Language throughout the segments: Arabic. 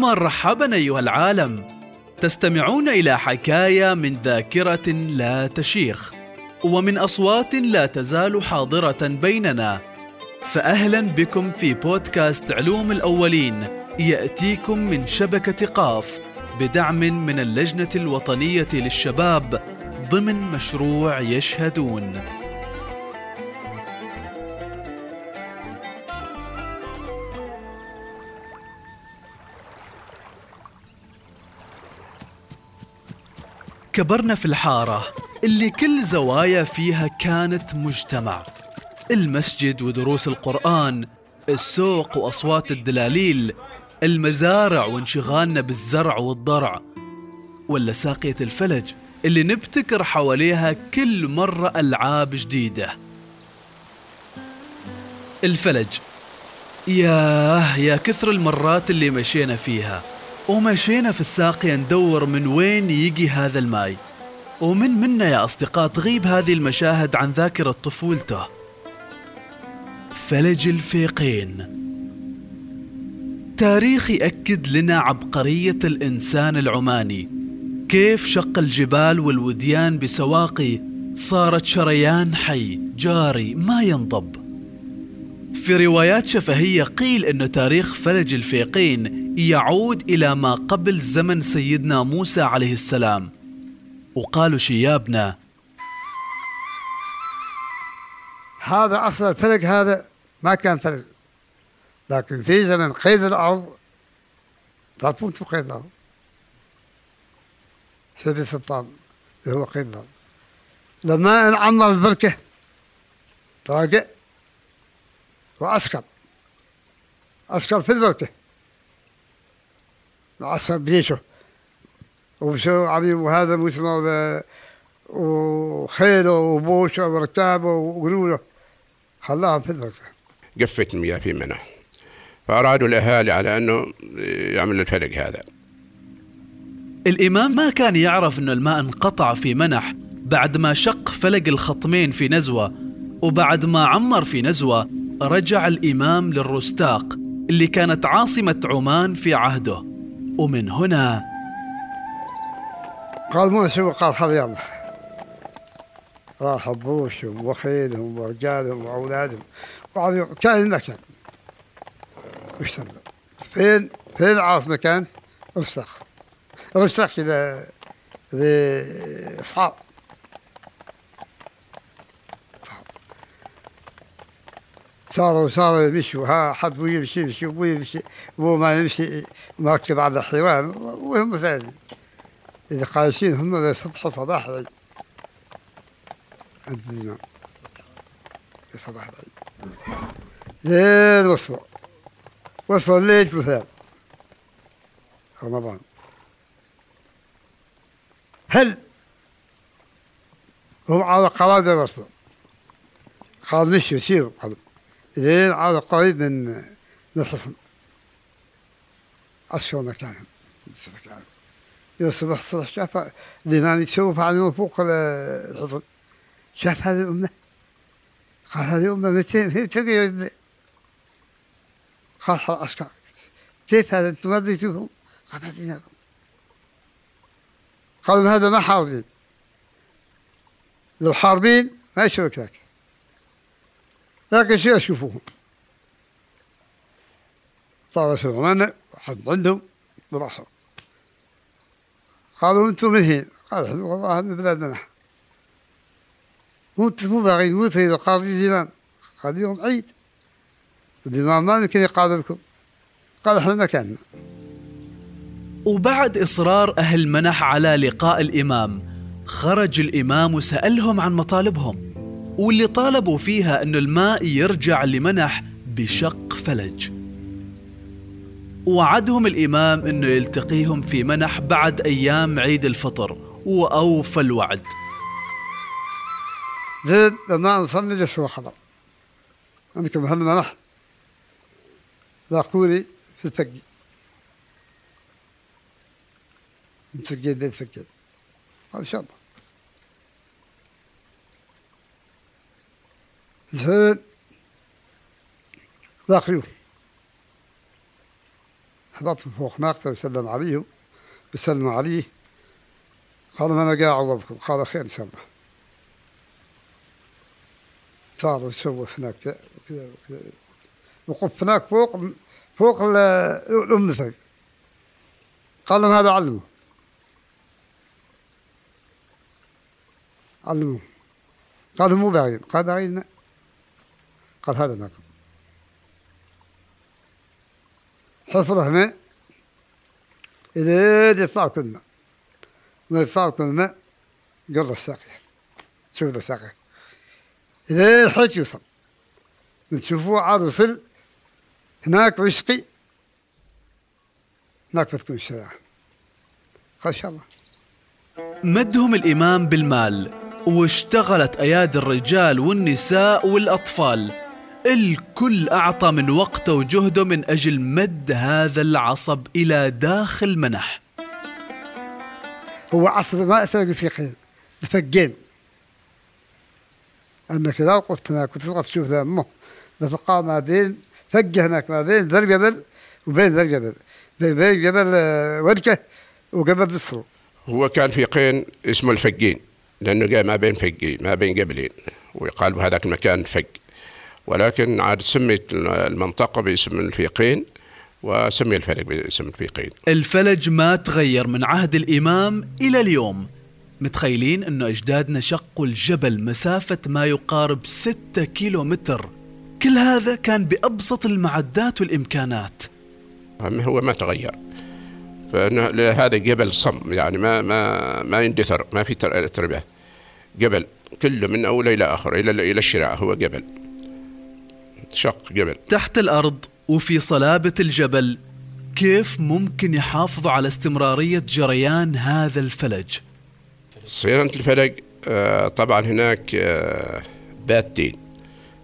مرحبا أيها العالم. تستمعون إلى حكاية من ذاكرة لا تشيخ ومن أصوات لا تزال حاضرة بيننا. فاهلا بكم في بودكاست علوم الأولين يأتيكم من شبكة قاف بدعم من اللجنة الوطنية للشباب ضمن مشروع يشهدون. كبرنا في الحارة اللي كل زوايا فيها كانت مجتمع. المسجد ودروس القرآن السوق وأصوات الدلاليل المزارع وانشغالنا بالزرع والضرع ولا ساقية الفلج اللي نبتكر حواليها كل مرة ألعاب جديدة. الفلج. ياه يا كثر المرات اللي مشينا فيها. ومشينا في الساقية ندور من وين يجي هذا الماي. ومن منا يا أصدقاء تغيب هذه المشاهد عن ذاكرة طفولته. فلج الفيقين. تاريخ يأكد لنا عبقرية الإنسان العماني. كيف شق الجبال والوديان بسواقي صارت شريان حي جاري ما ينضب. في روايات شفهية قيل أن تاريخ فلج الفيقين يعود إلى ما قبل زمن سيدنا موسى عليه السلام. وقالوا شيابنا هذا أصل الفلك هذا ما كان فلك لكن في زمن قيد الأرض تعرفون قيد الأرض. سيدي سلطان اللي هو قيد الأرض. لما انعمر البركة تراجع وعسكر عسكر في البركة. بجيشه ومشوا عظيم. وهذا موسم وخيله وبوشه وركابه وقلوله. خلاهم في البركة. قفت المياه في منى فأرادوا الأهالي على أنه يعمل الفلق هذا. الإمام ما كان يعرف أن الماء انقطع في منح بعد ما شق فلق الخطمين في نزوة وبعد ما عمر في نزوة رجع الإمام للرستاق اللي كانت عاصمة عمان في عهده. ومن هنا. قال مو سوى قال خذ يلا. راح بوشهم وخيلهم ورجالهم وأولادهم. وعظيم كان المكان واشتغل فين؟ فين العاصمه كان؟ رستاق رستاق كذا إصحاب. صاروا صاروا يمشوا ها حد ويا يمشي يمشي ويا يمشي وهو ما يمشي مركب على الحيوان وهم سائلين إذا قايشين هم يصبحوا صباح العيد. عند الإمام صباح العيد. لين وصلوا وصلوا ليلة ثلاثاء رمضان. هل هم على قرابة وصلوا قال مشوا سيروا قبل. لين على قريب من الحصن عشروا مكانهم يصبح الصبح شاف الإمام يتشوف على فوق الحصن. شاف هذه الأمة؟ قال هذه الأمة متى تلقي قال العسكر كيف هذا؟ أنتم ما ادريتوهم؟ قال ادريناهم قالوا هذا ما حاربين. لو حاربين ما يسوي ذاك لكن شو يشوفوهم طار سليمان حد عندهم وراحوا قالوا أنتم من هين؟ قال والله من بلادنا مو مو باغيين مو تريدوا قاضي الإمام قال يوم عيد. الإمام ما يمكن يقابلكم قال إحنا مكاننا وبعد إصرار أهل منح على لقاء الإمام خرج الإمام وسألهم عن مطالبهم. واللي طالبوا فيها أن الماء يرجع لمنح بشق فلج. وعدهم الإمام أنه يلتقيهم في منح بعد أيام عيد الفطر وأوفى الوعد. زين لما نصلي جسوا خبر عندكم هم منح لاقوني في الفقي متفقين بيت فقد هذا شاء زين لاقيوه حضرتهم فوق ناقته وسلم عليهم وسلم عليه. قال أنا قاعد اعوضكم قال خير إن شاء الله. صار وسوى هناك كذا وكذا وقف هناك فوق فوق الأم فوق قال لهم هذا علمه علمه قال مو باغين قال باغين قال هذا ناقم حفره ماء إلى يطلع كل ماء ما يطلع كل ماء قرر الساقية شوف الساقية إلى الحج يوصل. نشوفوه عاد وصل هناك ويسقي هناك بتكون الشريعة قال إن شاء الله. مدهم الإمام بالمال واشتغلت أيادي الرجال والنساء والأطفال. الكل أعطى من وقته وجهده من أجل مد هذا العصب إلى داخل منح. هو عصر ما أسرق في خير فقين. أنك إذا وقفت هناك وتبغى تشوف ذا أمه لتلقى ما بين فقه هناك ما بين ذا الجبل وبين ذا الجبل بين جبل آه، وركة وجبل مصر. هو كان في قين اسمه الفقين لأنه جاء ما بين فقين ما بين جبلين ويقال بهذاك المكان فق. ولكن عاد سميت المنطقة باسم الفيقين وسمي الفلك باسم الفيقين. الفلج ما تغير من عهد الإمام إلى اليوم. متخيلين أنه أجدادنا شقوا الجبل مسافة ما يقارب ستة كيلو متر كل هذا كان بأبسط المعدات والإمكانات. هو ما تغير. فانه هذا جبل صم يعني ما ما ما يندثر ما في تربه جبل كله من أوله إلى آخره إلى إلى الشراع هو جبل. شق جبل. تحت الأرض وفي صلابة الجبل كيف ممكن يحافظوا على استمرارية جريان هذا الفلج؟ صيانة الفلج آه، طبعا هناك آه، باتين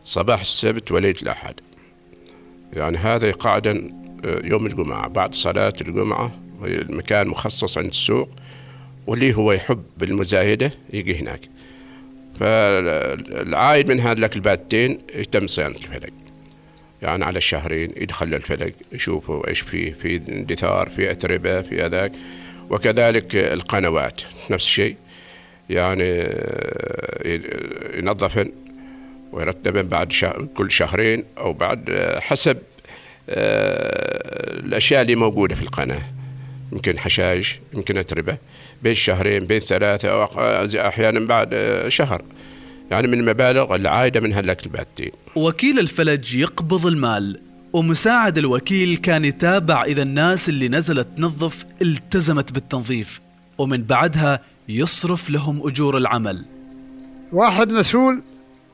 صباح السبت وليلة الأحد. يعني هذا قاعدا آه، يوم الجمعة بعد صلاة الجمعة المكان مخصص عند السوق واللي هو يحب المزايدة يجي هناك. فالعائد من هذا الباتين يتم صيانة الفلك. يعني على الشهرين يدخل الفلك يشوفوا إيش فيه في اندثار في أتربة في هذاك. وكذلك القنوات نفس الشيء. يعني ينظفن ويرتبن بعد شهر كل شهرين أو بعد حسب آه، الأشياء اللي موجودة في القناة. يمكن حشائش يمكن أتربة. بين شهرين بين ثلاثة أو أحيانا بعد شهر. يعني من المبالغ العائدة من هالأكل الباتين وكيل الفلج يقبض المال ومساعد الوكيل كان يتابع إذا الناس اللي نزلت تنظف التزمت بالتنظيف ومن بعدها يصرف لهم أجور العمل. واحد مسؤول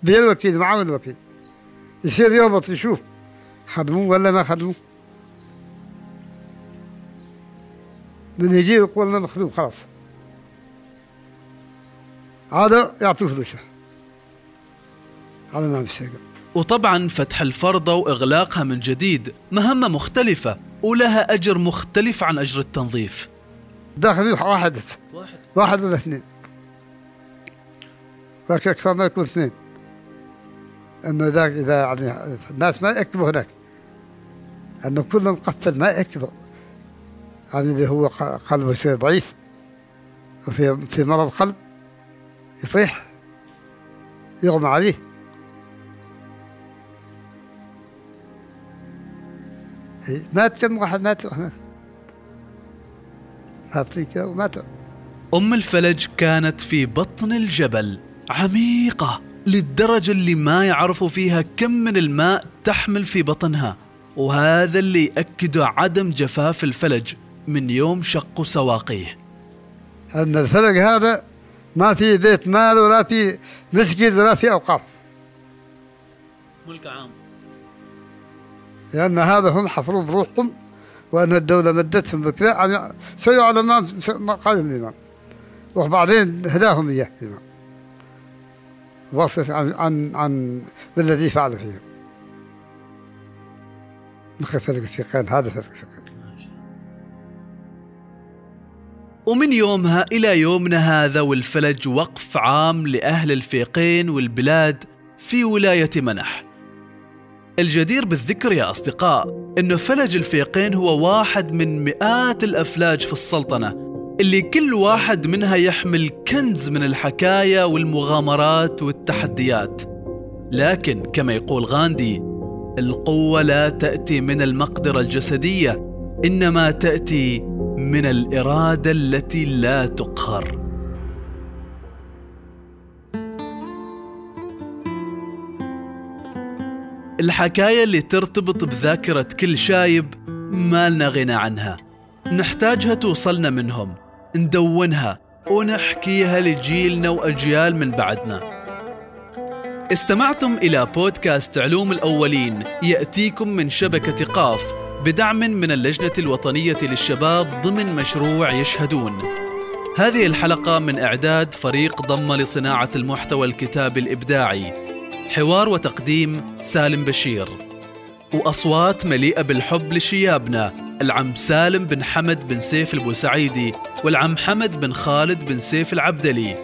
بين الوكيل معه الوكيل. يصير يهبط يشوف خدموه ولا ما خدموه من يجي يقول أنا مخدوم خلاص. هذا يعطيه فلوسه. هذا ما مستقل وطبعا فتح الفرضة وإغلاقها من جديد مهمة مختلفة ولها أجر مختلف عن أجر التنظيف. داخل واحد واحد واحد. ولا اثنين. لكن أكثر ما يكون اثنين. أنه ذاك إذا يعني الناس ما يكتبوا هناك. أنه كلهم مقفل ما يكتبوا هذا اللي هو قلبه شوي ضعيف. وفي في مرض قلب يصيح يغمى عليه. مات كم واحد مات مات ومات أم الفلج كانت في بطن الجبل عميقة للدرجة اللي ما يعرفوا فيها كم من الماء تحمل في بطنها. وهذا اللي يأكد عدم جفاف الفلج. من يوم شقوا سواقيه. أن الفلق هذا ما في بيت مال ولا في مسجد ولا في أوقاف. ملك عام. لأن هذا هم حفروا بروحهم وأن الدولة مدتهم بكذا. يعني سيوا على ما قال الإمام. وبعدين هداهم إياه الإمام. وصف عن عن عن بالذي فعل فيهم. مخ فرق الفقهين هذا الفقهين ومن يومها إلى يومنا هذا والفلج وقف عام لأهل الفيقين والبلاد في ولاية منح. الجدير بالذكر يا أصدقاء أنه فلج الفيقين هو واحد من مئات الأفلاج في السلطنة اللي كل واحد منها يحمل كنز من الحكاية والمغامرات والتحديات. لكن كما يقول غاندي القوة لا تأتي من المقدرة الجسدية إنما تأتي من الإرادة التي لا تقهر. الحكاية اللي ترتبط بذاكرة كل شايب ما لنا غنى عنها. نحتاجها توصلنا منهم. ندونها ونحكيها لجيلنا وأجيال من بعدنا. استمعتم إلى بودكاست علوم الأولين يأتيكم من شبكة قاف بدعم من اللجنة الوطنية للشباب ضمن مشروع يشهدون. هذه الحلقة من إعداد فريق ضم لصناعة المحتوى الكتابي الإبداعي. حوار وتقديم سالم بشير. وأصوات مليئة بالحب لشيابنا العم سالم بن حمد بن سيف البوسعيدي والعم حمد بن خالد بن سيف العبدلي.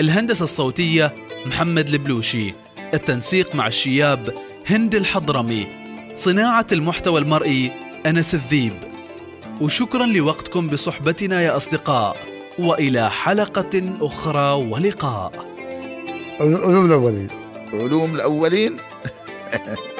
الهندسة الصوتية محمد البلوشي. التنسيق مع الشياب هند الحضرمي. صناعة المحتوى المرئي أنس الذيب. وشكرا لوقتكم بصحبتنا يا أصدقاء وإلى حلقة أخرى ولقاء. علوم الأولين. علوم الأولين؟